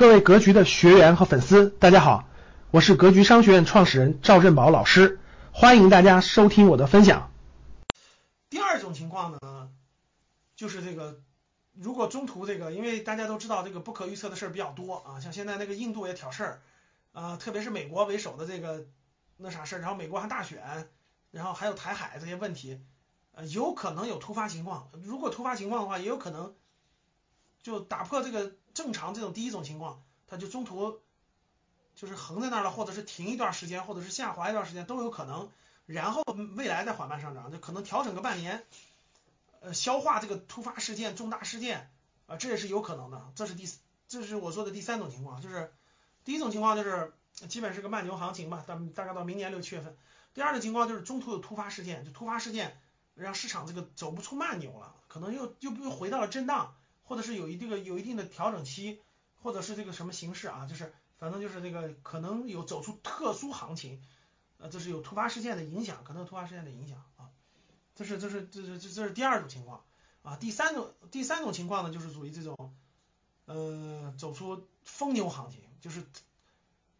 各位格局的学员和粉丝，大家好，我是格局商学院创始人赵振宝老师，欢迎大家收听我的分享。第二种情况呢，就是这个，如果中途这个，因为大家都知道这个不可预测的事儿比较多啊，像现在那个印度也挑事儿，啊，特别是美国为首的这个那啥事儿，然后美国还大选，然后还有台海这些问题，呃，有可能有突发情况。如果突发情况的话，也有可能就打破这个正常这种第一种情况，它就中途就是横在那儿了，或者是停一段时间，或者是下滑一段时间都有可能。然后未来再缓慢上涨，就可能调整个半年，呃，消化这个突发事件、重大事件，啊，这也是有可能的。这是第，这是我说的第三种情况，就是第一种情况就是基本是个慢牛行情吧，大大概到明年六七月份。第二种情况就是中途有突发事件，就突发事件让市场这个走不出慢牛了，可能又又又回到了震荡，或者是有一定的有一定的调整期，或者是这个什么形式啊，就是反正就是这个可能有走出特殊行情。呃，这是有突发事件的影响，可能有突发事件的影响啊，这是这是这是这这是第二种情况啊，第三种第三种情况呢，就是属于这种呃走出疯牛行情，就是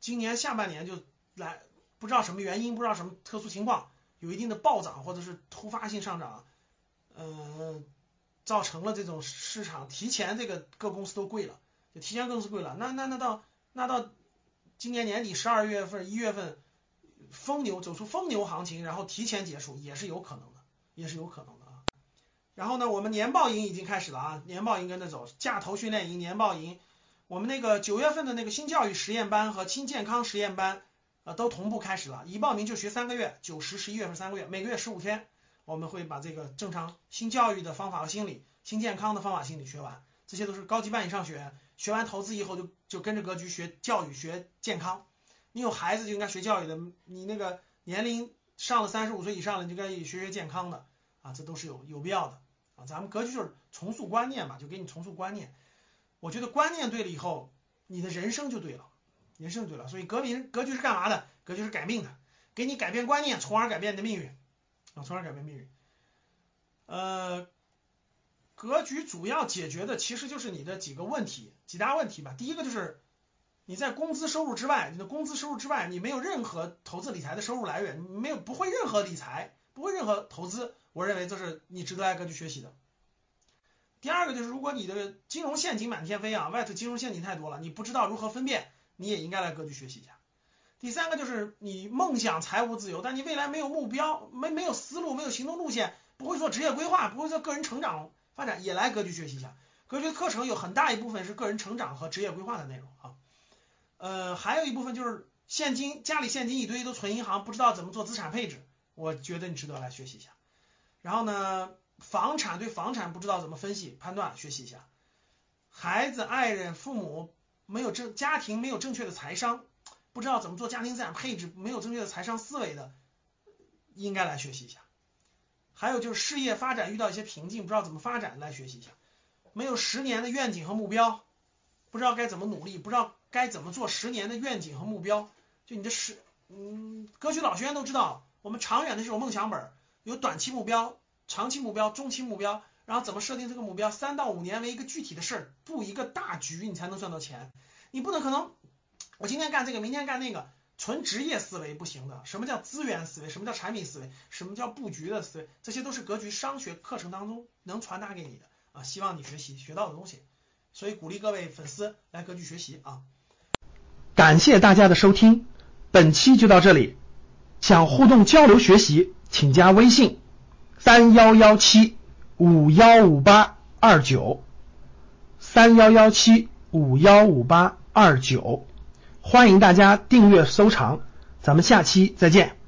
今年下半年就来不知道什么原因，不知道什么特殊情况，有一定的暴涨或者是突发性上涨，呃，造成了这种市场提前这个各公司都贵了，就提前更是贵了，那那那到那到今年年底十二月份一月份。疯牛走出疯牛行情，然后提前结束也是有可能的，也是有可能的啊。然后呢，我们年报营已经开始了啊，年报营跟着走，架头训练营、年报营，我们那个九月份的那个新教育实验班和新健康实验班啊都同步开始了，一报名就学三个月，九十十一月份三个月，每个月十五天，我们会把这个正常新教育的方法和心理、新健康的方法心理学完，这些都是高级班以上学员，学完投资以后就就跟着格局学教育、学健康。你有孩子就应该学教育的，你那个年龄上了三十五岁以上了，你就该学学健康的啊，这都是有有必要的啊。咱们格局就是重塑观念嘛，就给你重塑观念。我觉得观念对了以后，你的人生就对了，人生就对了。所以格局格局是干嘛的？格局是改命的，给你改变观念，从而改变你的命运从而改变命运。呃，格局主要解决的其实就是你的几个问题，几大问题吧。第一个就是。你在工资收入之外，你的工资收入之外，你没有任何投资理财的收入来源，没有不会任何理财，不会任何投资，我认为这是你值得来格局学习的。第二个就是，如果你的金融陷阱满天飞啊，外头金融陷阱太多了，你不知道如何分辨，你也应该来格局学习一下。第三个就是你梦想财务自由，但你未来没有目标，没没有思路，没有行动路线，不会做职业规划，不会做个人成长发展，也来格局学习一下。格局课程有很大一部分是个人成长和职业规划的内容啊。呃，还有一部分就是现金，家里现金一堆都存银行，不知道怎么做资产配置，我觉得你值得来学习一下。然后呢，房产对房产不知道怎么分析判断，学习一下。孩子、爱人、父母没有正家庭没有正确的财商，不知道怎么做家庭资产配置，没有正确的财商思维的，应该来学习一下。还有就是事业发展遇到一些瓶颈，不知道怎么发展，来学习一下。没有十年的愿景和目标，不知道该怎么努力，不知道。该怎么做十年的愿景和目标？就你的十，嗯，格局老学员都知道，我们长远的这种梦想本，有短期目标、长期目标、中期目标，然后怎么设定这个目标？三到五年为一个具体的事儿，布一个大局，你才能赚到钱。你不能可能，我今天干这个，明天干那个，纯职业思维不行的。什么叫资源思维？什么叫产品思维？什么叫布局的思维？这些都是格局商学课程当中能传达给你的啊，希望你学习学到的东西。所以鼓励各位粉丝来格局学习啊。感谢大家的收听，本期就到这里。想互动交流学习，请加微信三幺幺七五幺五八二九三幺幺七五幺五八二九，欢迎大家订阅收藏，咱们下期再见。